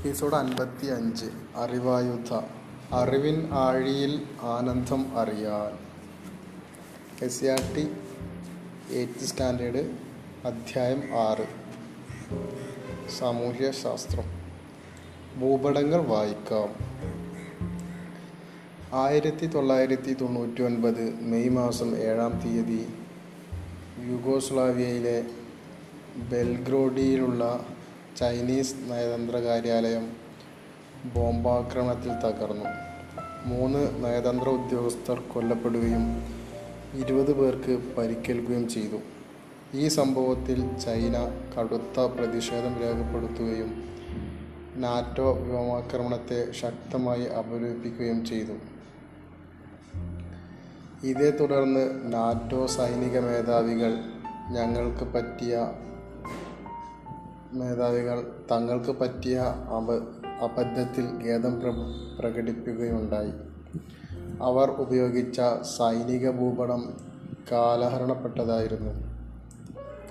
Episode അൻപത്തി അഞ്ച് അറിവായുധ. അറിവിൻ ആഴിയിൽ ആനന്ദം അറിയാൻ. S C R T eighth standard അധ്യായം ആറ്. സാമൂഹ്യ ശാസ്ത്രം ഭൂപടങ്ങൾ വായിക്കാം. ആയിരത്തി തൊള്ളായിരത്തി തൊണ്ണൂറ്റി ഒൻപത് മെയ് മാസം ഏഴാം തീയതി യുഗോസ്ലാവിയയിലെ ബെൽഗ്രോഡിയിലുള്ള ചൈനീസ് നയതന്ത്ര കാര്യാലയം ബോംബാക്രമണത്തിൽ തകർന്നു. മൂന്ന് നയതന്ത്ര ഉദ്യോഗസ്ഥർ കൊല്ലപ്പെടുകയും ഇരുപത് പേർക്ക് പരിക്കേൽക്കുകയും ചെയ്തു. ഈ സംഭവത്തിൽ ചൈന കടുത്ത പ്രതിഷേധം രേഖപ്പെടുത്തുകയും നാറ്റോ വ്യോമാക്രമണത്തെ ശക്തമായി അപലപിക്കുകയും ചെയ്തു. ഇതേ തുടർന്ന് നാറ്റോ സൈനിക മേധാവികൾ ഞങ്ങൾക്ക് പറ്റിയ മേധാവികൾ തങ്ങൾക്ക് പറ്റിയ അപ അബദ്ധത്തിൽ ഖേദം പ്ര പ്രകടിപ്പിക്കുകയുണ്ടായി. അവർ ഉപയോഗിച്ച സൈനിക ഭൂപടം കാലഹരണപ്പെട്ടതായിരുന്നു.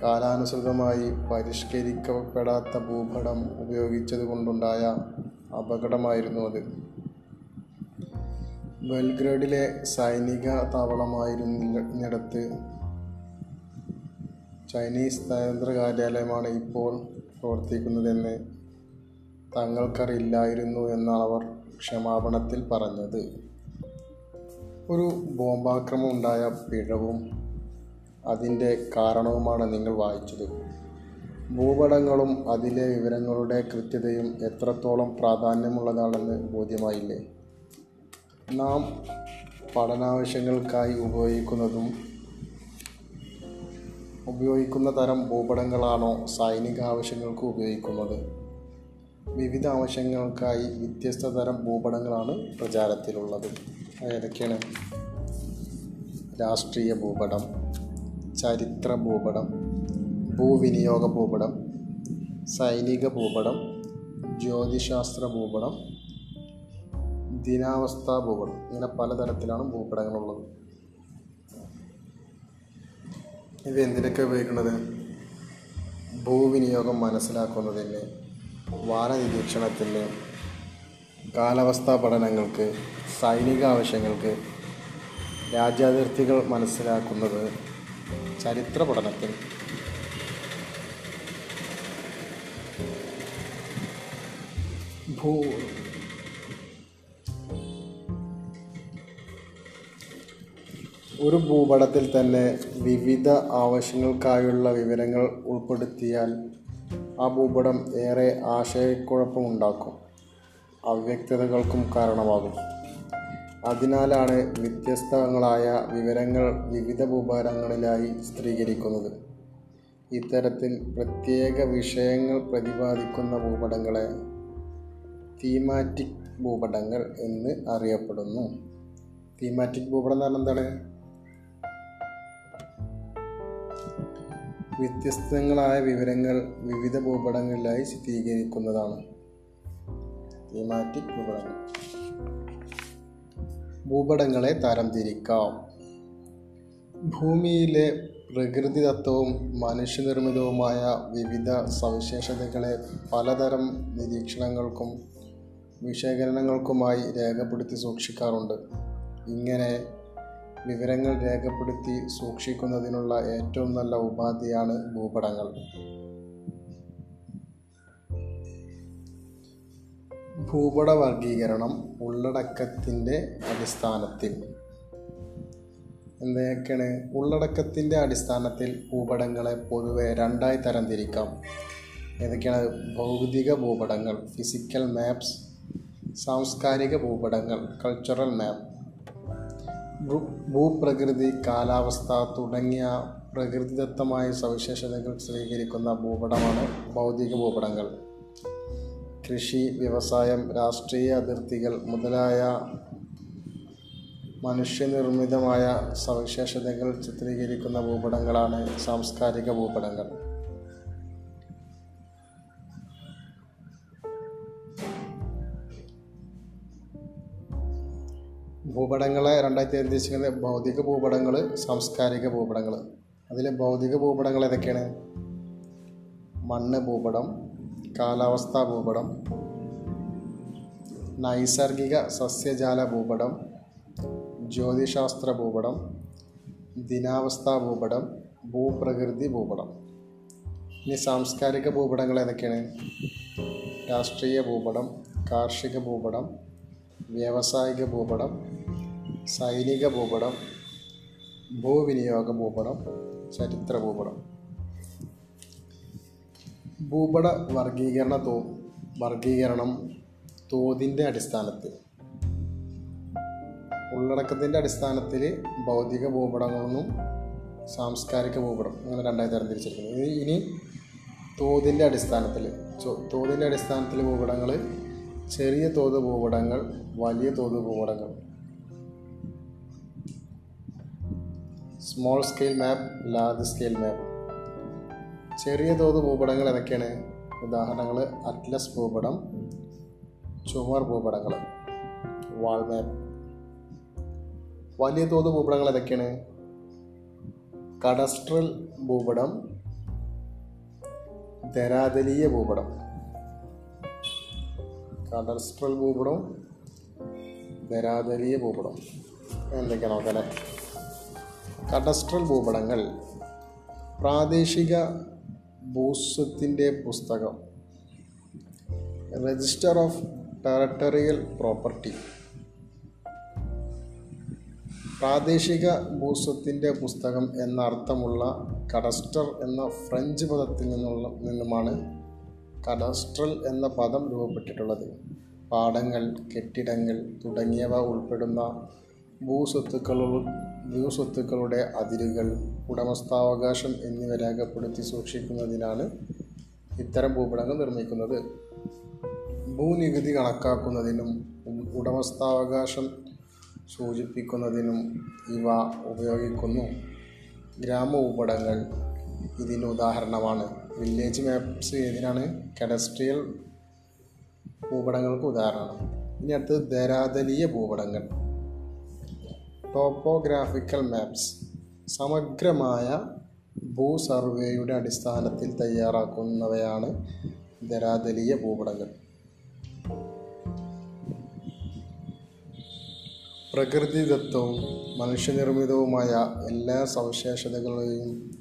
കാലാനുസൃതമായി പരിഷ്കരിക്കപ്പെടാത്ത ഭൂപടം ഉപയോഗിച്ചത് കൊണ്ടുണ്ടായ അപകടമായിരുന്നു അത്. ബെൽഗ്രേഡിലെ സൈനിക താവളമായിരുന്നിടത്ത് ചൈനീസ് നയതന്ത്ര കാര്യാലയമാണ് ഇപ്പോൾ പ്രവർത്തിക്കുന്നതെന്ന് തങ്ങൾക്കറിയില്ലായിരുന്നു എന്നാണ് അവർ ക്ഷമാപണത്തിൽ പറഞ്ഞത്. ഒരു ബോംബാക്രമം ഉണ്ടായ പിഴവും അതിന്റെ കാരണവുമാണ് നിങ്ങൾ വായിച്ചത്. ഭൂപടങ്ങളും അതിലെ വിവരങ്ങളുടെ കൃത്യതയും എത്രത്തോളം പ്രാധാന്യമുള്ളതാണെന്ന് ബോധ്യമായില്ലേ? നാം പഠനാവശ്യങ്ങൾക്കായി ഉപയോഗിക്കുന്നതും ഉപയോഗിക്കുന്ന തരം ഭൂപടങ്ങളാണോ സൈനിക ആവശ്യങ്ങൾക്ക് ഉപയോഗിക്കുന്നത്? വിവിധ ആവശ്യങ്ങൾക്കായി വ്യത്യസ്ത തരം ഭൂപടങ്ങളാണ് പ്രചാരത്തിലുള്ളത്. ഏതൊക്കെയാണ്? രാഷ്ട്രീയ ഭൂപടം ചരിത്ര ഭൂപടം ഭൂവിനിയോഗ ഭൂപടം സൈനിക ഭൂപടം ജ്യോതിശാസ്ത്ര ഭൂപടം ദിനാവസ്ഥാ ഭൂപടം. ഇങ്ങനെ പലതരത്തിലാണ് ഭൂപടങ്ങളുള്ളത്. ഇത് എന്തിനൊക്കെ ഉപയോഗിക്കുന്നത്? ഭൂവിനിയോഗം മനസ്സിലാക്കുന്നതിന് വാന നിരീക്ഷണത്തിന് കാലാവസ്ഥാ പഠനങ്ങൾക്ക് സൈനിക ആവശ്യങ്ങൾക്ക് രാജ്യാതിർത്തികൾ മനസ്സിലാക്കുന്നത് ചരിത്ര പഠനത്തിന് ഭൂ ഒരു ഭൂപടത്തിൽ തന്നെ വിവിധ ആവശ്യങ്ങൾക്കായുള്ള വിവരങ്ങൾ ഉൾപ്പെടുത്തിയാൽ ആ ഭൂപടം ഏറെ ആശയക്കുഴപ്പമുണ്ടാക്കും. അവ്യക്തതകൾക്കും കാരണമാകും. അതിനാലാണ് വ്യത്യസ്തങ്ങളായ വിവരങ്ങൾ വിവിധ ഭൂപടങ്ങളിലായി ചിത്രീകരിക്കുന്നത് ഇത്തരത്തിൽ പ്രത്യേക വിഷയങ്ങൾ പ്രതിപാദിക്കുന്ന ഭൂപടങ്ങളെ തീമാറ്റിക് ഭൂപടങ്ങൾ എന്ന് അറിയപ്പെടുന്നു. തീമാറ്റിക് ഭൂപടം എന്ന് പറഞ്ഞാൽ എന്താണ്? വ്യത്യസ്തങ്ങളായ വിവരങ്ങൾ വിവിധ ഭൂപടങ്ങളിലായി സ്ഥിരീകരിക്കുന്നതാണ് തീമാറ്റിക് ഭൂപടങ്ങൾ. ഭൂപടങ്ങളെ തരംതിരിക്കാം ഭൂമിയിലെ പ്രകൃതിദത്തവും മനുഷ്യനിർമ്മിതവുമായ വിവിധ സവിശേഷതകളെ പലതരം നിരീക്ഷണങ്ങൾക്കും വിശകലനങ്ങൾക്കുമായി രേഖപ്പെടുത്തി സൂക്ഷിക്കാറുണ്ട്. ഇങ്ങനെ വിവരങ്ങൾ രേഖപ്പെടുത്തി സൂക്ഷിക്കുന്നതിനുള്ള ഏറ്റവും നല്ല ഉപാധിയാണ് ഭൂപടങ്ങൾ. ഭൂപട വർഗീകരണം ഉള്ളടക്കത്തിന്റെ അടിസ്ഥാനത്തിൽ. എന്തൊക്കെയാണ്? ഉള്ളടക്കത്തിന്റെ അടിസ്ഥാനത്തിൽ ഭൂപടങ്ങളെ പൊതുവെ രണ്ടായി തരംതിരിക്കാം. ഏതൊക്കെയാണ്? ഭൗതിക ഭൂപടങ്ങൾ ഫിസിക്കൽ മാപ്സ് സാംസ്കാരിക ഭൂപടങ്ങൾ കൾച്ചറൽ മാപ്പ്. ഭൂപ്രകൃതി കാലാവസ്ഥ തുടങ്ങിയ പ്രകൃതിദത്തമായ സവിശേഷതകൾ സ്വീകരിക്കുന്ന ഭൂപടമാണ് ഭൗതിക ഭൂപടങ്ങൾ. കൃഷി വ്യവസായം രാഷ്ട്രീയ അതിർത്തികൾ മുതലായ മനുഷ്യനിർമ്മിതമായ സവിശേഷതകൾ ചിത്രീകരിക്കുന്ന ഭൂപടങ്ങളാണ് സാംസ്കാരിക ഭൂപടങ്ങൾ. ഭൂപടങ്ങളെ രണ്ടായി ഉദ്ദേശിക്കുന്നത് ഭൗതിക ഭൂപടങ്ങൾ സാംസ്കാരിക ഭൂപടങ്ങൾ. അതിൽ ഭൗതിക ഭൂപടങ്ങൾ ഏതൊക്കെയാണ്? മണ്ണ് ഭൂപടം കാലാവസ്ഥാ ഭൂപടം നൈസർഗിക സസ്യജാല ഭൂപടം ജ്യോതിശാസ്ത്ര ഭൂപടം ദിനാവസ്ഥാ ഭൂപടം ഭൂപ്രകൃതി ഭൂപടം. ഇനി സാംസ്കാരിക ഭൂപടങ്ങൾ ഏതൊക്കെയാണ്? രാഷ്ട്രീയ ഭൂപടം കാർഷിക ഭൂപടം വ്യാവസായിക ഭൂപടം സൈനിക ഭൂപടം ഭൂവിനിയോഗ ഭൂപടം ചരിത്ര ഭൂപടം. ഭൂപട വർഗീകരണ തോ വർഗീകരണം തോതിന്റെ അടിസ്ഥാനത്തിൽ. ഉള്ളടക്കത്തിന്റെ അടിസ്ഥാനത്തിൽ ഭൗതിക ഭൂപടങ്ങളെന്നും സാംസ്കാരിക ഭൂപടം അങ്ങനെ രണ്ടായി തരംതിരിച്ചിരിക്കുന്നത് ഇനി തോതിന്റെ അടിസ്ഥാനത്തിൽ തോതിന്റെ അടിസ്ഥാനത്തിൽ ഭൂപടങ്ങൾ ചെറിയ തോത് ഭൂപടങ്ങൾ വലിയ തോത് ഭൂപടങ്ങൾ. Small scale map large scale map ചെറിയ തോത് ഭൂപടങ്ങൾ ഏതൊക്കെയാണ്? ഉദാഹരണങ്ങൾ അറ്റ്ലസ് ഭൂപടം ചുമർ ഭൂപടങ്ങൾ വാൾ മാപ്പ് വലിയ തോത് ഭൂപടങ്ങൾ ഏതൊക്കെയാണ്? കഡസ്ട്രൽ ഭൂപടം ധരാതലീയ ഭൂപടം. കഡസ്ട്രൽ ഭൂപടം ധരാതലീയ ഭൂപടം. എന്തൊക്കെയാണ് നോക്കാം കഡസ്ട്രൽ ഭൂപടങ്ങൾ. പ്രാദേശിക ഭൂസ്വത്തിന്റെ പുസ്തകം. രജിസ്റ്റർ ഓഫ് ടെറിട്ടറിയൽ പ്രോപ്പർട്ടി പ്രാദേശിക ഭൂസ്വത്തിന്റെ പുസ്തകം എന്ന അർത്ഥമുള്ള കഡസ്റ്റർ എന്ന ഫ്രഞ്ച് പദത്തിൽ നിന്നുള്ള നിന്നുമാണ് കഡസ്ട്രൽ എന്ന പദം രൂപപ്പെട്ടിട്ടുള്ളത്. പാടങ്ങൾ കെട്ടിടങ്ങൾ തുടങ്ങിയവ ഉൾപ്പെടുന്ന ഭൂസ്വത്തുക്കളു ഭൂസ്വത്തുക്കളുടെ അതിരുകൾ ഉടമസ്ഥാവകാശം എന്നിവ രേഖപ്പെടുത്തി സൂക്ഷിക്കുന്നതിനാണ് ഇത്തരം ഭൂപടങ്ങൾ നിർമ്മിക്കുന്നത്. ഭൂനികുതി കണക്കാക്കുന്നതിനും ഉടമസ്ഥാവകാശം സൂചിപ്പിക്കുന്നതിനും ഇവ ഉപയോഗിക്കുന്നു. ഗ്രാമഭൂപടങ്ങൾ ഇതിന് ഉദാഹരണമാണ്. വില്ലേജ് മാപ്സ് ഏതിനാണ്? കഡസ്ട്രിയൽ ഭൂപടങ്ങൾക്ക് ഉദാഹരണം. ഇനി അടുത്തത് ധരാതലീയ ഭൂപടങ്ങൾ. ടോപ്പോഗ്രാഫിക്കൽ മാപ്സ് സമഗ്രമായ ഭൂ സർവേയുടെ അടിസ്ഥാനത്തിൽ തയ്യാറാക്കുന്നവയാണ് ധരാതലീയ ഭൂപടങ്ങൾ. പ്രകൃതിദത്തവും മനുഷ്യനിർമ്മിതവുമായ എല്ലാ സവിശേഷതകളെയും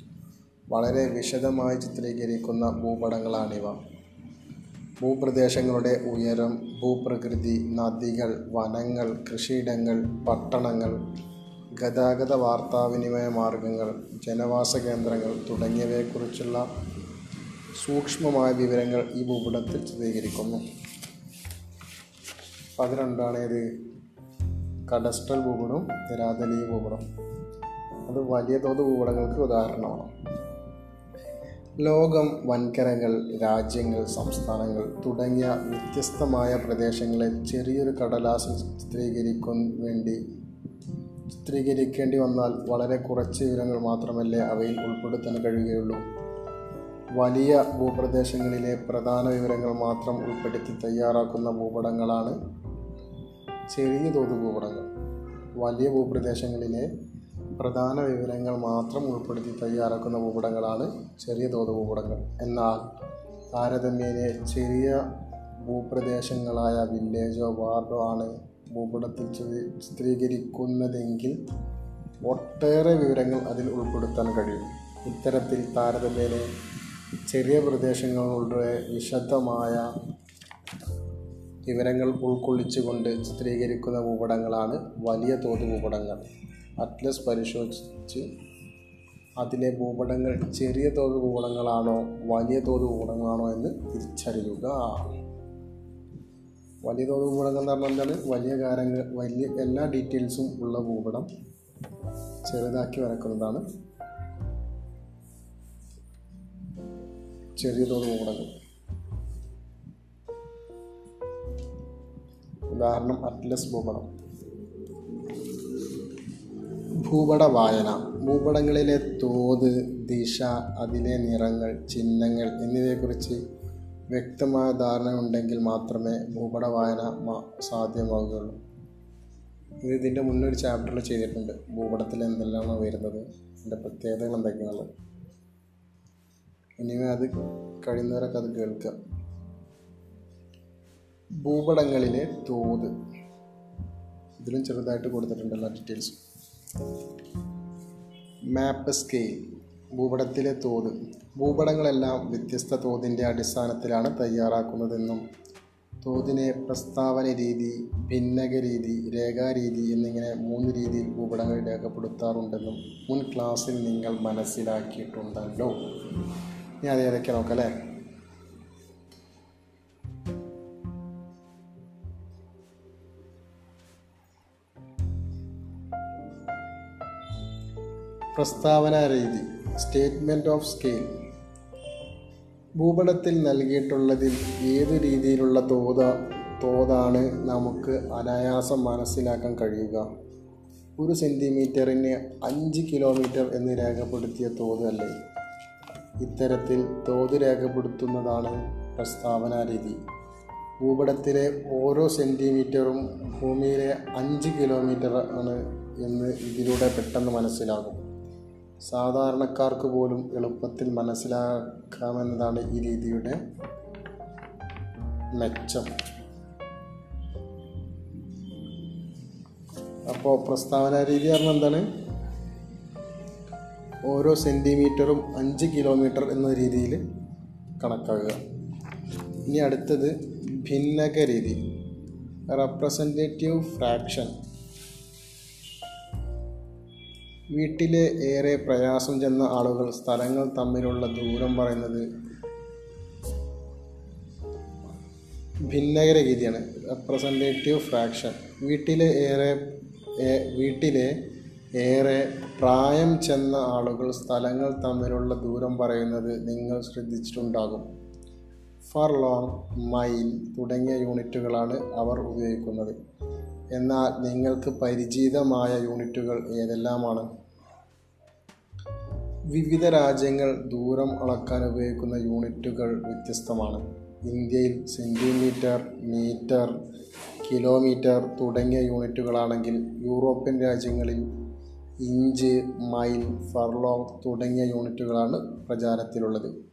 വളരെ വിശദമായി ചിത്രീകരിക്കുന്ന ഭൂപടങ്ങളാണിവ. ഭൂപ്രദേശങ്ങളുടെ ഉയരം ഭൂപ്രകൃതി നദികൾ വനങ്ങൾ കൃഷിയിടങ്ങൾ പട്ടണങ്ങൾ ഗതാഗത വാർത്താവിനിമയ മാർഗങ്ങൾ ജനവാസ കേന്ദ്രങ്ങൾ തുടങ്ങിയവയെക്കുറിച്ചുള്ള സൂക്ഷ്മമായ വിവരങ്ങൾ ഈ ഭൂപടത്തിൽ ചിത്രീകരിക്കുന്നു പതിനൊണ്ടാണ് ഇത് കഡസ്ട്രൽ ഭൂപടം നിരാതലീയ ഭൂപടം അത് വലിയ തോത് ഭൂപടങ്ങൾക്ക് ഉദാഹരണമാണ്. ലോകം വൻകരകൾ രാജ്യങ്ങൾ സംസ്ഥാനങ്ങൾ തുടങ്ങിയ വ്യത്യസ്തമായ പ്രദേശങ്ങളെ ചെറിയൊരു കടലാസിൽ ചിത്രീകരിക്കാൻ വേണ്ടി ചിത്രീകരിക്കേണ്ടി വന്നാൽ വളരെ കുറച്ച് വിവരങ്ങൾ മാത്രമല്ലേ അവയിൽ ഉൾപ്പെടുത്താൻ കഴിയുകയുള്ളൂ. വലിയ ഭൂപ്രദേശങ്ങളിലെ പ്രധാന വിവരങ്ങൾ മാത്രം ഉൾപ്പെടുത്തി തയ്യാറാക്കുന്ന ഭൂപടങ്ങളാണ് ചെറിയ തോത് ഭൂപടങ്ങൾ. വലിയ ഭൂപ്രദേശങ്ങളിലെ പ്രധാന വിവരങ്ങൾ മാത്രം ഉൾപ്പെടുത്തി തയ്യാറാക്കുന്ന ഭൂപടങ്ങളാണ് ചെറിയ തോത് ഭൂപടങ്ങൾ. എന്നാൽ താരതമ്യേന ചെറിയ ഭൂപ്രദേശങ്ങളായ വില്ലേജോ വാർഡോ ആണ് ഭൂപടത്തിൽ ചിത്രീകരിക്കുന്നതെങ്കിൽ ഒട്ടേറെ വിവരങ്ങൾ അതിൽ ഉൾപ്പെടുത്താൻ കഴിയും. ഇത്തരത്തിൽ താരതമ്യേന ചെറിയ പ്രദേശങ്ങളുടെ വിശദമായ വിവരങ്ങൾ ഉൾക്കൊള്ളിച്ചുകൊണ്ട് ചിത്രീകരിക്കുന്ന ഭൂപടങ്ങളാണ് വലിയ തോത് ഭൂപടങ്ങൾ. അറ്റ്ലസ് പരിശോധിച്ച് അതിലെ ഭൂപടങ്ങൾ ചെറിയ തോത് ഭൂപടങ്ങളാണോ വലിയ തോത് ഭൂപടങ്ങളാണോ എന്ന് തിരിച്ചറിയുക. വലിയ തോത് ഭൂപടങ്ങൾ എന്ന് പറഞ്ഞാൽ എന്താണ്? വലിയ കാര്യങ്ങൾ വലിയ എല്ലാ ഡീറ്റെയിൽസും ഉള്ള ഭൂപടം ചെറുതാക്കി വരക്കുന്നതാണ്. ചെറിയ തോത് ഭൂപടങ്ങൾ. ഉദാഹരണം അറ്റ്ലസ് ഭൂപടം. ഭൂപട വായന ഭൂപടങ്ങളിലെ തോത് ദിശ അതിലെ നിറങ്ങൾ ചിഹ്നങ്ങൾ എന്നിവയെക്കുറിച്ച് വ്യക്തമായ ധാരണ ഉണ്ടെങ്കിൽ മാത്രമേ ഭൂപട വായന സാധ്യമാവുകയുള്ളൂ. ഇത് ഇതിന്റെ മുന്നേ ഒരു ചാപ്റ്ററിൽ ചെയ്തിട്ടുണ്ട്. ഭൂപടത്തിൽ എന്തെല്ലാമാണ് വരുന്നത് അതിന്റെ പ്രത്യേകതകൾ എന്തൊക്കെയാണ് ഇനി അത് കഴിയുന്നവരൊക്കെ അത് കേൾക്കാം ഭൂപടങ്ങളിലെ തോത്. ഇതിലും ചെറുതായിട്ട് കൊടുത്തിട്ടുണ്ടല്ലോ ഡീറ്റെയിൽസ് മാപ്പ് സ്കെയിൽ ഭൂപടത്തിലെ തോത്. ഭൂപടങ്ങളെല്ലാം വ്യത്യസ്ത തോതിന്റെ അടിസ്ഥാനത്തിലാണ് തയ്യാറാക്കുന്നതെന്നും തോതിനെ പ്രസ്താവന രീതി ഭിന്നക രീതി രേഖാരീതി എന്നിങ്ങനെ മൂന്ന് രീതിയിൽ ഭൂപടങ്ങൾ രേഖപ്പെടുത്താറുണ്ടെന്നും മുൻ ക്ലാസ്സിൽ നിങ്ങൾ മനസ്സിലാക്കിയിട്ടുണ്ടല്ലോ. ഇനി അത് ഏതൊക്കെ നോക്കാം അല്ലേ പ്രസ്താവന രീതി സ്റ്റേറ്റ്മെന്റ് ഓഫ് സ്കെയിൽ. ഭൂപടത്തിൽ നൽകിയിട്ടുള്ളതിൽ ഏതു രീതിയിലുള്ള തോത തോതാണ് നമുക്ക് അനായാസം മനസ്സിലാക്കാൻ കഴിയുക? ഒരു സെന്റിമീറ്ററിന് അഞ്ച് കിലോമീറ്റർ എന്ന് രേഖപ്പെടുത്തിയ തോത് അല്ലേ ഇത്തരത്തിൽ തോത് രേഖപ്പെടുത്തുന്നതാണ് പ്രസ്താവന രീതി. ഭൂപടത്തിലെ ഓരോ സെന്റിമീറ്ററും ഭൂമിയിലെ അഞ്ച് കിലോമീറ്റർ ആണ് എന്ന് ഇതിലൂടെ പെട്ടെന്ന് മനസ്സിലാകും. സാധാരണക്കാർക്ക് പോലും എളുപ്പത്തിൽ മനസ്സിലാക്കാമെന്നതാണ് ഈ രീതിയുടെ മെച്ചം. അപ്പോൾ പ്രസ്താവന രീതി പറഞ്ഞാൽ എന്താണ്? ഓരോ സെന്റിമീറ്ററും അഞ്ച് കിലോമീറ്റർ എന്ന രീതിയിൽ കണക്കാക്കുക. ഇനി അടുത്തത് ഭിന്നക രീതി. Representative fraction. വീട്ടിലെ ഏറെ പ്രയാസം ചെന്ന ആളുകൾ സ്ഥലങ്ങൾ തമ്മിലുള്ള ദൂരം പറയുന്നത് ഭിന്നകര രീതിയാണ്. റെപ്രസെന്റേറ്റീവ് ഫ്രാക്ഷൻ വീട്ടിലെ ഏറെ വീട്ടിലെ ഏറെ പ്രായം ചെന്ന ആളുകൾ സ്ഥലങ്ങൾ തമ്മിലുള്ള ദൂരം പറയുന്നത് നിങ്ങൾ ശ്രദ്ധിച്ചിട്ടുണ്ടാകും. ഫർ ലോങ് മൈൽ തുടങ്ങിയ യൂണിറ്റുകളാണ് അവർ ഉപയോഗിക്കുന്നത്. എന്നാൽ നിങ്ങൾക്ക് പരിചിതമായ യൂണിറ്റുകൾ ഏതെല്ലാമാണ്? വിവിധ രാജ്യങ്ങൾ ദൂരം അളക്കാൻ ഉപയോഗിക്കുന്ന യൂണിറ്റുകൾ വ്യത്യസ്തമാണ്. ഇന്ത്യയിൽ സെന്റിമീറ്റർ മീറ്റർ കിലോമീറ്റർ തുടങ്ങിയ യൂണിറ്റുകളാണെങ്കിൽ യൂറോപ്യൻ രാജ്യങ്ങളിൽ ഇഞ്ച് മൈൽ ഫർലോങ് തുടങ്ങിയ യൂണിറ്റുകളാണ് പ്രചാരത്തിലുള്ളത്.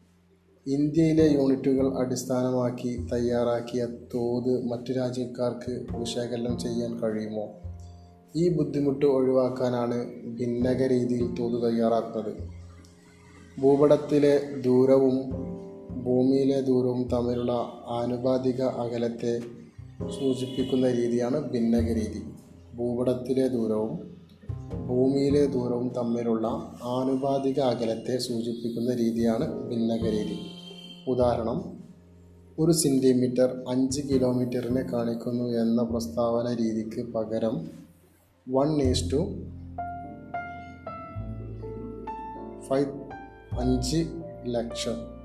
ഇന്ത്യയിലെ യൂണിറ്റുകൾ അടിസ്ഥാനമാക്കി തയ്യാറാക്കിയ തോത് മറ്റു രാജ്യക്കാർക്ക് വിശകലനം ചെയ്യാൻ കഴിയുമോ? ഈ ബുദ്ധിമുട്ട് ഒഴിവാക്കാനാണ് ഭിന്നക രീതിയിൽ തോത് തയ്യാറാക്കുന്നത്. ഭൂപടത്തിലെ ദൂരവും ഭൂമിയിലെ ദൂരവും തമ്മിലുള്ള ആനുപാതിക അകലത്തെ സൂചിപ്പിക്കുന്ന രീതിയാണ് ഭിന്നക രീതി ഭൂപടത്തിലെ ദൂരവും ഭൂമിയിലെ ദൂരവും തമ്മിലുള്ള ആനുപാതിക അകലത്തെ സൂചിപ്പിക്കുന്ന രീതിയാണ് ഭിന്നക രീതി ഉദാഹരണം ഒരു സെന്റിമീറ്റർ അഞ്ച് കിലോമീറ്ററിനെ കാണിക്കുന്നു എന്ന പ്രസ്താവന രീതിക്ക് പകരം വൺ ഈസ് ടു ഫൈവ് അഞ്ച് ലക്ഷം.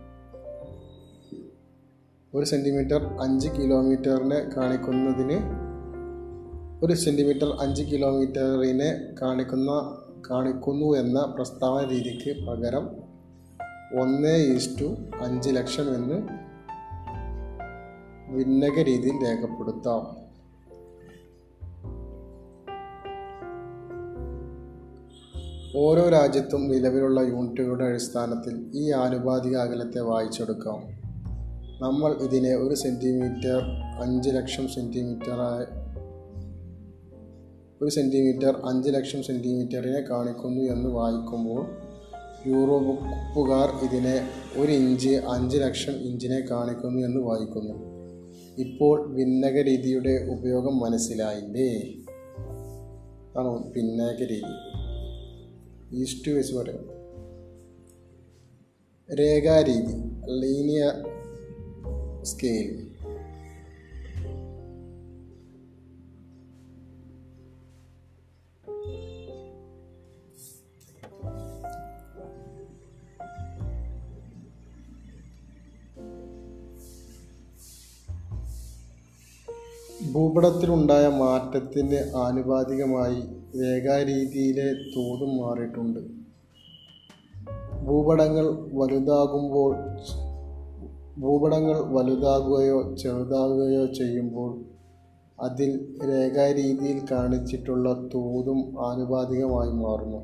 ഒരു സെന്റിമീറ്റർ അഞ്ച് കിലോമീറ്ററിനെ കാണിക്കുന്നതിന് ഒരു സെന്റിമീറ്റർ അഞ്ച് കിലോമീറ്ററിനെ കാണിക്കുന്ന കാണിക്കുന്നു എന്ന പ്രസ്താവന രീതിക്ക് പകരം ഒന്ന് ഈസ്റ്റു അഞ്ച് ലക്ഷം എന്ന് ഭിന്നക രീതിയിൽ രേഖപ്പെടുത്താം. ഓരോ രാജ്യത്തും നിലവിലുള്ള യൂണിറ്റുകളുടെ അടിസ്ഥാനത്തിൽ ഈ ആനുപാതിക അകലത്തെ വായിച്ചെടുക്കാം. നമ്മൾ ഇതിനെ ഒരു സെന്റിമീറ്റർ അഞ്ച് ലക്ഷം സെന്റിമീറ്ററായി ഒരു സെന്റിമീറ്റർ അഞ്ച് ലക്ഷം സെന്റിമീറ്ററിനെ കാണിക്കുന്നു എന്ന് വായിക്കുമ്പോൾ യൂറോപ്പുകാർ ഇതിനെ ഒരു ഇഞ്ച് അഞ്ച് ലക്ഷം ഇഞ്ചിനെ കാണിക്കുന്നു എന്ന് വായിക്കുന്നു. ഇപ്പോൾ ഭിന്നക രീതിയുടെ ഉപയോഗം മനസ്സിലായില്ലേ? ആണോ? ഭിന്നക രീതി ഈസ്റ്റ് വെച്ച് പറയാം രേഖാരീതി ലീനിയ സ്കെയിൽ. ഭൂപടത്തിലുണ്ടായ മാറ്റത്തിന് ആനുപാതികമായി രേഖാരീതിയിലെ തോതും മാറിയിട്ടുണ്ട്. ഭൂപടങ്ങൾ വലുതാകുമ്പോൾ ഭൂപടങ്ങൾ വലുതാകുകയോ ചെറുതാകുകയോ ചെയ്യുമ്പോൾ അതിൽ രേഖാരീതിയിൽ കാണിച്ചിട്ടുള്ള തോതും ആനുപാതികമായി മാറുന്നു.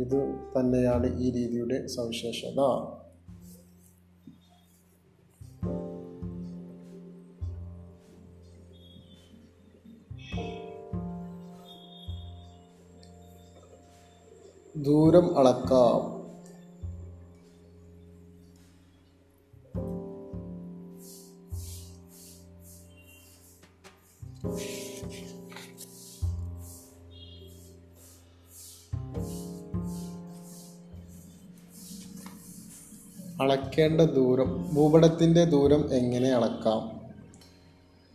ഇത് തന്നെയാണ് ഈ രീതിയുടെ സവിശേഷത. ദൂരം അളക്കാം. അളക്കേണ്ട ദൂരം ഭൂപടത്തിന്റെ ദൂരം എങ്ങനെ അളക്കാം?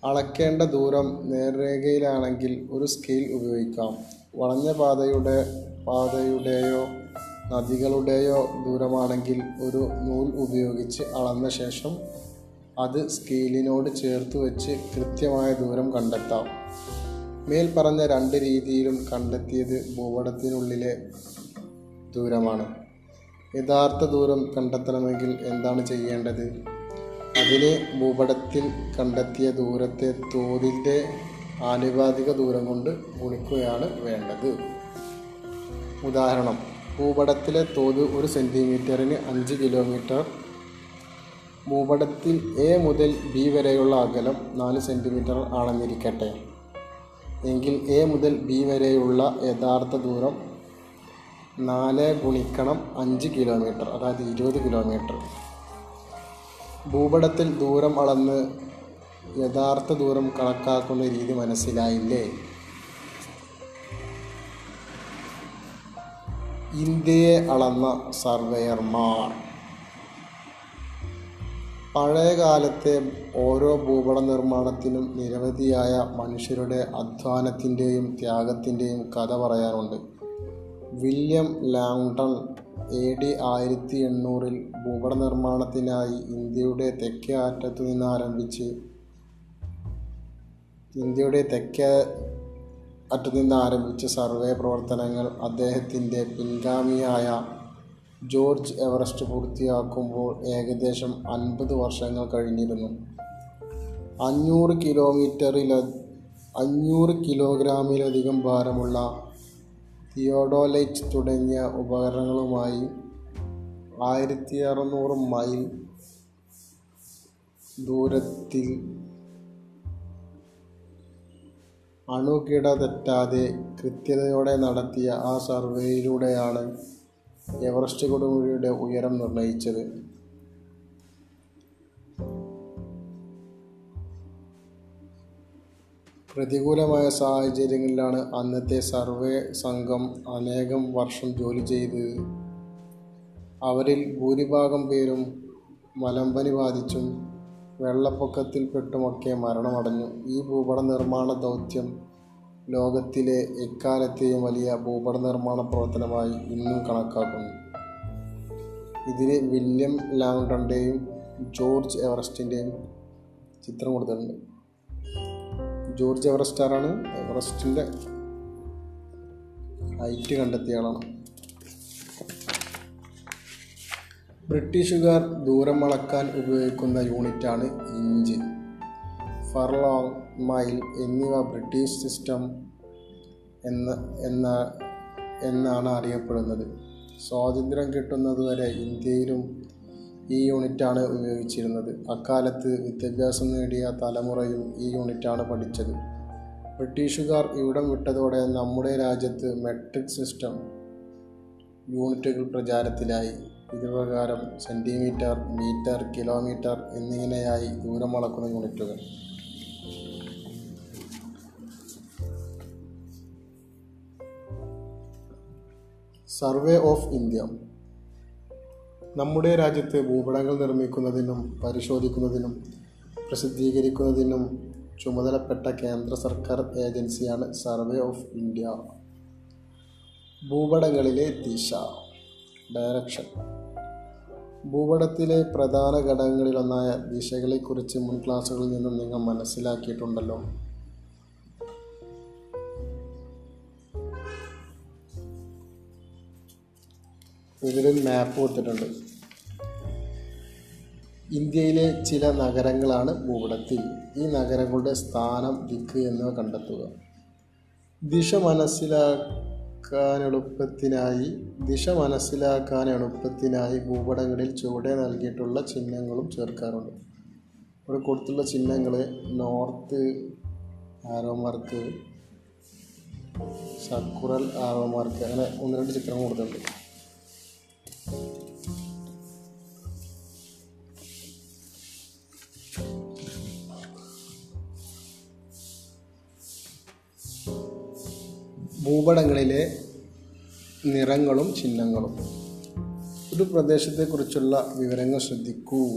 അളക്കേണ്ട ദൂരം നേർരേഖയിലാണെങ്കിൽ ഒരു സ്കെയിൽ ഉപയോഗിക്കാം. വളഞ്ഞ പാതയുടെ പാതയുടെയോ നദികളുടെയോ ദൂരമാണെങ്കിൽ ഒരു നൂൽ ഉപയോഗിച്ച് അളന്ന ശേഷം അത് സ്കെയിലിനോട് ചേർത്ത് വെച്ച് കൃത്യമായ ദൂരം കണ്ടെത്താം. മേൽപ്പറഞ്ഞ രണ്ട് രീതിയിലും കണ്ടെത്തിയത് ഭൂപടത്തിനുള്ളിലെ ദൂരമാണ്. യഥാർത്ഥ ദൂരം കണ്ടെത്തണമെങ്കിൽ എന്താണ് ചെയ്യേണ്ടത്? അതിന് ഭൂപടത്തിൽ കണ്ടെത്തിയ ദൂരത്തെ തോതിന്റെ ആനുപാതിക ദൂരം കൊണ്ട് ഗുണിക്കുകയാണ് വേണ്ടത്. ഉദാഹരണം ഭൂപടത്തിലെ തോത് ഒരു സെന്റിമീറ്ററിന് അഞ്ച് കിലോമീറ്റർ. ഭൂപടത്തിൽ എ മുതൽ ബി വരെയുള്ള അകലം നാല് സെന്റിമീറ്റർ ആണെന്നിരിക്കട്ടെ. എങ്കിൽ എ മുതൽ ബി വരെയുള്ള യഥാർത്ഥ ദൂരം നാല് ഗുണിക്കണം അഞ്ച് കിലോമീറ്റർ അതായത് ഇരുപത് കിലോമീറ്റർ. ഭൂപടത്തിൽ ദൂരം അളന്ന് യഥാർത്ഥ ദൂരം കണക്കാക്കുന്ന രീതി മനസ്സിലായില്ലേ? ഇന്ത്യയെ അളന്ന സർവേയർമാർ പഴയ കാലത്തെ ഓരോ ഭൂപട നിർമ്മാണത്തിനും നിരവധിയായ മനുഷ്യരുടെ അധ്വാനത്തിന്റെയും ത്യാഗത്തിന്റെയും കഥ പറയാറുണ്ട്. വില്യം ലാങ്ടൺ എ ഡി ആയിരത്തി എണ്ണൂറിൽ ഭൂപട നിർമ്മാണത്തിനായി ഇന്ത്യയുടെ തെക്കേ അറ്റത്തു നിന്ന് ആരംഭിച്ച് ഇന്ത്യയുടെ തെക്കേ അറ്റത്തു നിന്ന് ആരംഭിച്ച സർവേ പ്രവർത്തനങ്ങൾ അദ്ദേഹത്തിന്റെ പിൻഗാമിയായ ജോർജ് എവറസ്റ്റ് പൂർത്തിയാക്കുമ്പോൾ ഏകദേശം അൻപത് വർഷങ്ങൾ കഴിഞ്ഞിരുന്നു. അഞ്ഞൂറ് കിലോമീറ്ററില അഞ്ഞൂറ് കിലോഗ്രാമിലധികം ഭാരമുള്ള തിയോഡോലൈറ്റ് തുടങ്ങിയ ഉപകരണങ്ങളുമായി ആയിരത്തി അറുന്നൂറ് മൈൽ ദൂരത്തിൽ അണുകിട തെറ്റാതെ കൃത്യതയോടെ നടത്തിയ ആ സർവേയിലൂടെയാണ് എവറസ്റ്റ് കൊടുമുടിയുടെ ഉയരം നിർണയിച്ചത്. പ്രതികൂലമായ സാഹചര്യങ്ങളിലാണ് അന്നത്തെ സർവേ സംഘം അനേകം വർഷം ജോലി ചെയ്തത്. അവരിൽ ഭൂരിഭാഗം പേരും മലമ്പനി ബാധിച്ചും വെള്ളപ്പൊക്കത്തിൽപ്പെട്ടുമൊക്കെ മരണമടഞ്ഞു. ഈ ഭൂപട നിർമ്മാണ ദൗത്യം ലോകത്തിലെ എക്കാലത്തെയും വലിയ ഭൂപട നിർമ്മാണ പ്രവർത്തനമായി ഇന്നും കണക്കാക്കുന്നു. ഇതിന് വില്യം ലാങ്ടണിന്റെയും ജോർജ് എവറസ്റ്റിന്റെയും ചിത്രം കൊടുത്തിട്ടുണ്ട്. ജോർജ് എവറസ്റ്റ് എവറസ്റ്റിന്റെ ഹൈറ്റ് കണ്ടെത്തിയ ആളാണ്. ബ്രിട്ടീഷുകാർ ദൂരം അളക്കാൻ ഉപയോഗിക്കുന്ന യൂണിറ്റാണ് ഇഞ്ച് ഫർലോങ് മൈൽ എന്നിവ ബ്രിട്ടീഷ് സിസ്റ്റം എന്ന എന്ന എന്നാണ് അറിയപ്പെടുന്നത്. സ്വാതന്ത്ര്യം കിട്ടുന്നതുവരെ ഇന്ത്യയിലും ഈ യൂണിറ്റാണ് ഉപയോഗിച്ചിരുന്നത്. അക്കാലത്ത് വിദ്യാഭ്യാസം നേടിയ തലമുറയും ഈ യൂണിറ്റാണ് പഠിച്ചത്. ബ്രിട്ടീഷുകാർ ഇവിടം വിട്ടതോടെ നമ്മുടെ രാജ്യത്ത് മെട്രിക് സിസ്റ്റം യൂണിറ്റുകൾ പ്രചാരത്തിലായി. ഇതുപ്രകാരം സെന്റിമീറ്റർ മീറ്റർ കിലോമീറ്റർ എന്നിങ്ങനെയായി ദൂരം അളക്കുന്ന യൂണിറ്റുകൾ. Survey of India. നമ്മുടെ രാജ്യത്ത് ഭൂപടങ്ങൾ നിർമ്മിക്കുന്നതിനും പരിശോധിക്കുന്നതിനും പ്രസിദ്ധീകരിക്കുന്നതിനും ചുമതലപ്പെട്ട കേന്ദ്ര സർക്കാർ ഏജൻസിയാണ് സർവേ ഓഫ് ഇന്ത്യ. ഭൂപടങ്ങളിലെ ദിശ ഡയറക്ഷൻ. ഭൂപടത്തിലെ പ്രധാന ഘടകങ്ങളിലൊന്നായ ദിശകളെക്കുറിച്ച് മുൻ ക്ലാസ്സുകളിൽ നിന്നും നിങ്ങൾ മനസ്സിലാക്കിയിട്ടുണ്ടല്ലോ. ഇതിലൊരു മാപ്പ് കൊടുത്തിട്ടുണ്ട്. ഇന്ത്യയിലെ ചില നഗരങ്ങളാണ് ഭൂപടത്തിൽ. ഈ നഗരങ്ങളുടെ സ്ഥാനം ദിക്ക് എന്നിവ കണ്ടെത്തുക. ദിശ മനസ്സിലാക്കാൻ എളുപ്പത്തിനായി ദിശ മനസ്സിലാക്കാൻ എളുപ്പത്തിനായി ഭൂപടങ്ങളിൽ ചുവടെ നൽകിയിട്ടുള്ള ചിഹ്നങ്ങളും ചേർക്കാറുണ്ട്. ഇവിടെ കൊടുത്തുള്ള ചിഹ്നങ്ങൾ north arrow mark circular arrow mark അങ്ങനെ ഒന്ന് രണ്ട് ചിത്രങ്ങൾ കൊടുത്തിട്ടുണ്ട്. ഭൂപടങ്ങളിലെ നിറങ്ങളും ചിഹ്നങ്ങളും. ഒരു പ്രദേശത്തെക്കുറിച്ചുള്ള വിവരങ്ങൾ ശ്രദ്ധിക്കൂ.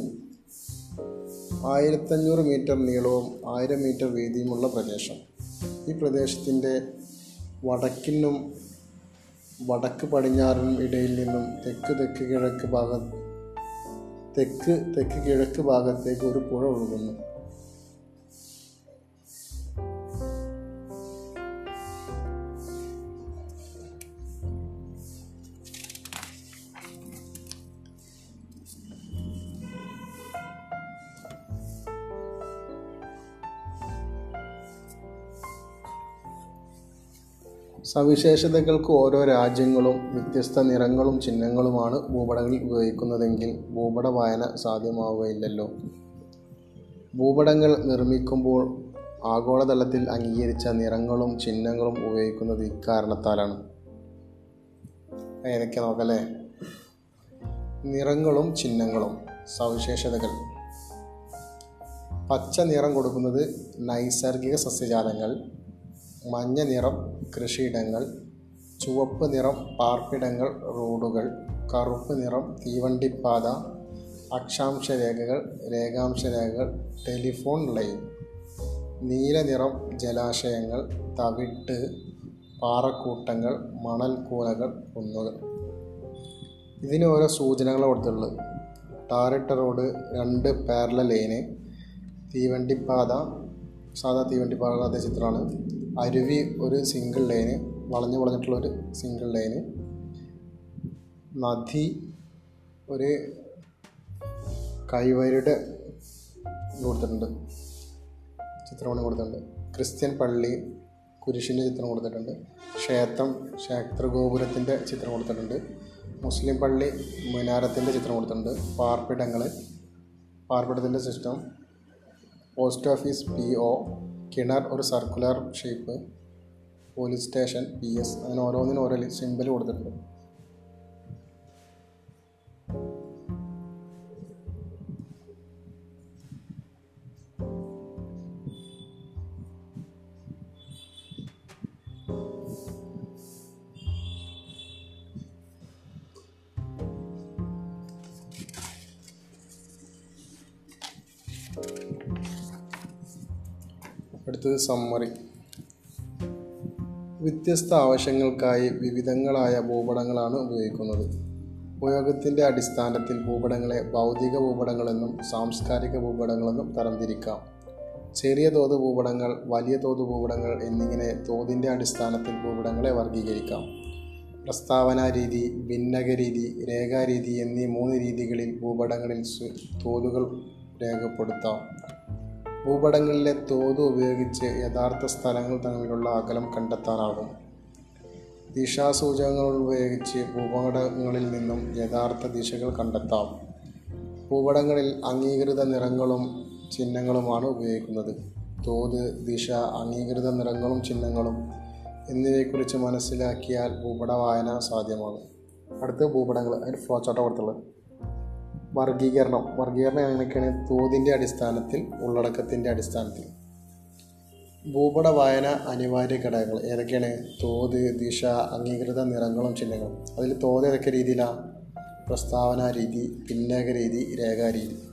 ആയിരത്തഞ്ഞൂറ് മീറ്റർ നീളവും ആയിരം മീറ്റർ വീതിയുമുള്ള പ്രദേശം. ഈ പ്രദേശത്തിന്റെ വടക്കിനും വടക്ക് പടിഞ്ഞാറിനും ഇടയിൽ നിന്നും തെക്ക് തെക്ക് കിഴക്ക് ഭാഗ തെക്ക് തെക്ക് കിഴക്ക് ഭാഗത്തേക്ക് ഒരു പുഴ ഒഴുകുന്നു. സവിശേഷതകൾക്ക് ഓരോ രാജ്യങ്ങളും വ്യത്യസ്ത നിറങ്ങളും ചിഹ്നങ്ങളുമാണ് ഭൂപടങ്ങളിൽ ഉപയോഗിക്കുന്നതെങ്കിൽ ഭൂപട വായന സാധ്യമാവുകയില്ലല്ലോ. ഭൂപടങ്ങൾ നിർമ്മിക്കുമ്പോൾ ആഗോളതലത്തിൽ അംഗീകരിച്ച നിറങ്ങളും ചിഹ്നങ്ങളും ഉപയോഗിക്കുന്നത് ഇക്കാരണത്താലാണ്. ഏതൊക്കെ നോക്കല്ലേ? നിറങ്ങളും ചിഹ്നങ്ങളും സവിശേഷതകൾ. പച്ച നിറം കൊടുക്കുന്നത് നൈസർഗിക സസ്യജാലങ്ങൾ മഞ്ഞ നിറം കൃഷിയിടങ്ങൾ ചുവപ്പ് നിറം പാർപ്പിടങ്ങൾ റോഡുകൾ കറുപ്പ് നിറം തീവണ്ടിപ്പാത അക്ഷാംശ രേഖകൾ രേഖാംശ രേഖകൾ ടെലിഫോൺ ലൈൻ നീല നിറം ജലാശയങ്ങൾ തവിട്ട് പാറക്കൂട്ടങ്ങൾ മണൽക്കൂലകൾ കുന്നുകൾ. ഇതിന് ഓരോ സൂചനകൾ കൊടുത്തുള്ളത് ടാറിട്ട റോഡ് രണ്ട് പാരല ലൈന് തീവണ്ടിപ്പാത സാധാ തീവണ്ടിപ്പാത അതേ ചിത്രമാണ്. അരുവി ഒരു സിംഗിൾ ലൈന് വളഞ്ഞു വളഞ്ഞിട്ടുള്ള ഒരു സിംഗിൾ ലൈന് നദി ഒരു കൈവരുടെ കൊടുത്തിട്ടുണ്ട്. ചിത്രമാണ് കൊടുത്തിട്ടുണ്ട്. ക്രിസ്ത്യൻ പള്ളി കുരിശിന്റെ ചിത്രം കൊടുത്തിട്ടുണ്ട്. ക്ഷേത്രം ക്ഷേത്രഗോപുരത്തിന്റെ ചിത്രം കൊടുത്തിട്ടുണ്ട്. മുസ്ലിം പള്ളി മിനാരത്തിന്റെ ചിത്രം കൊടുത്തിട്ടുണ്ട്. പാർപ്പിടങ്ങൾ പാർപ്പിടത്തിന്റെ system. Post office P O കിണർ ഒരു circular shape police station P S അങ്ങനെ ഓരോന്നിനും ഓരോ സിമ്പിൾ കൊടുത്തിട്ടുണ്ട്. അടുത്തത് സമ്മറി വ്യത്യസ്ത ആവശ്യങ്ങൾക്കായി വിവിധങ്ങളായ ഭൂപടങ്ങളാണ് ഉപയോഗിക്കുന്നത്. ഉപയോഗത്തിന്റെ അടിസ്ഥാനത്തിൽ ഭൂപടങ്ങളെ ഭൗതിക ഭൂപടങ്ങളെന്നും സാംസ്കാരിക ഭൂപടങ്ങളെന്നും തരംതിരിക്കാം. ചെറിയ തോത് ഭൂപടങ്ങൾ വലിയ തോത് ഭൂപടങ്ങൾ എന്നിങ്ങനെ തോതിന്റെ അടിസ്ഥാനത്തിൽ ഭൂപടങ്ങളെ വർഗീകരിക്കാം പ്രസ്താവന രീതി ഭിന്നക രീതി രേഖാരീതി എന്നീ മൂന്ന് രീതികളിൽ ഭൂപടങ്ങളിൽ തോതുകൾ രേഖപ്പെടുത്താം. ഭൂപടങ്ങളിലെ തോത് ഉപയോഗിച്ച് യഥാർത്ഥ സ്ഥലങ്ങൾ തമ്മിലുള്ള അകലം കണ്ടെത്താനാകും. ദിശാസൂചകങ്ങൾ ഉപയോഗിച്ച് ഭൂപടങ്ങളിൽ നിന്നും യഥാർത്ഥ ദിശകൾ കണ്ടെത്താം. ഭൂപടങ്ങളിൽ അംഗീകൃത നിറങ്ങളും ചിഹ്നങ്ങളുമാണ് ഉപയോഗിക്കുന്നത്. തോത് ദിശ അംഗീകൃത നിറങ്ങളും ചിഹ്നങ്ങളും എന്നിവയെക്കുറിച്ച് മനസ്സിലാക്കിയാൽ ഭൂപട വായന സാധ്യമാകും. അടുത്ത ഭൂപടങ്ങൾ അതിന് ഫ്ലോ കൊടുത്തുള്ളത് വർഗീകരണം വർഗീകരണം എങ്ങനെയൊക്കെയാണ്? തോതിന്റെ അടിസ്ഥാനത്തിൽ ഉള്ളടക്കത്തിന്റെ അടിസ്ഥാനത്തിൽ. ഭൂപട വായന അനിവാര്യ ഘടകങ്ങൾ ഏതൊക്കെയാണ്? തോത് ദിശ അംഗീകൃത നിറങ്ങളും ചിഹ്നങ്ങളും. അതിൽ തോത് ഏതൊക്കെ രീതിയിലാണ് പ്രസ്താവന രീതി പിന്നേക രീതി രേഖാരീതി.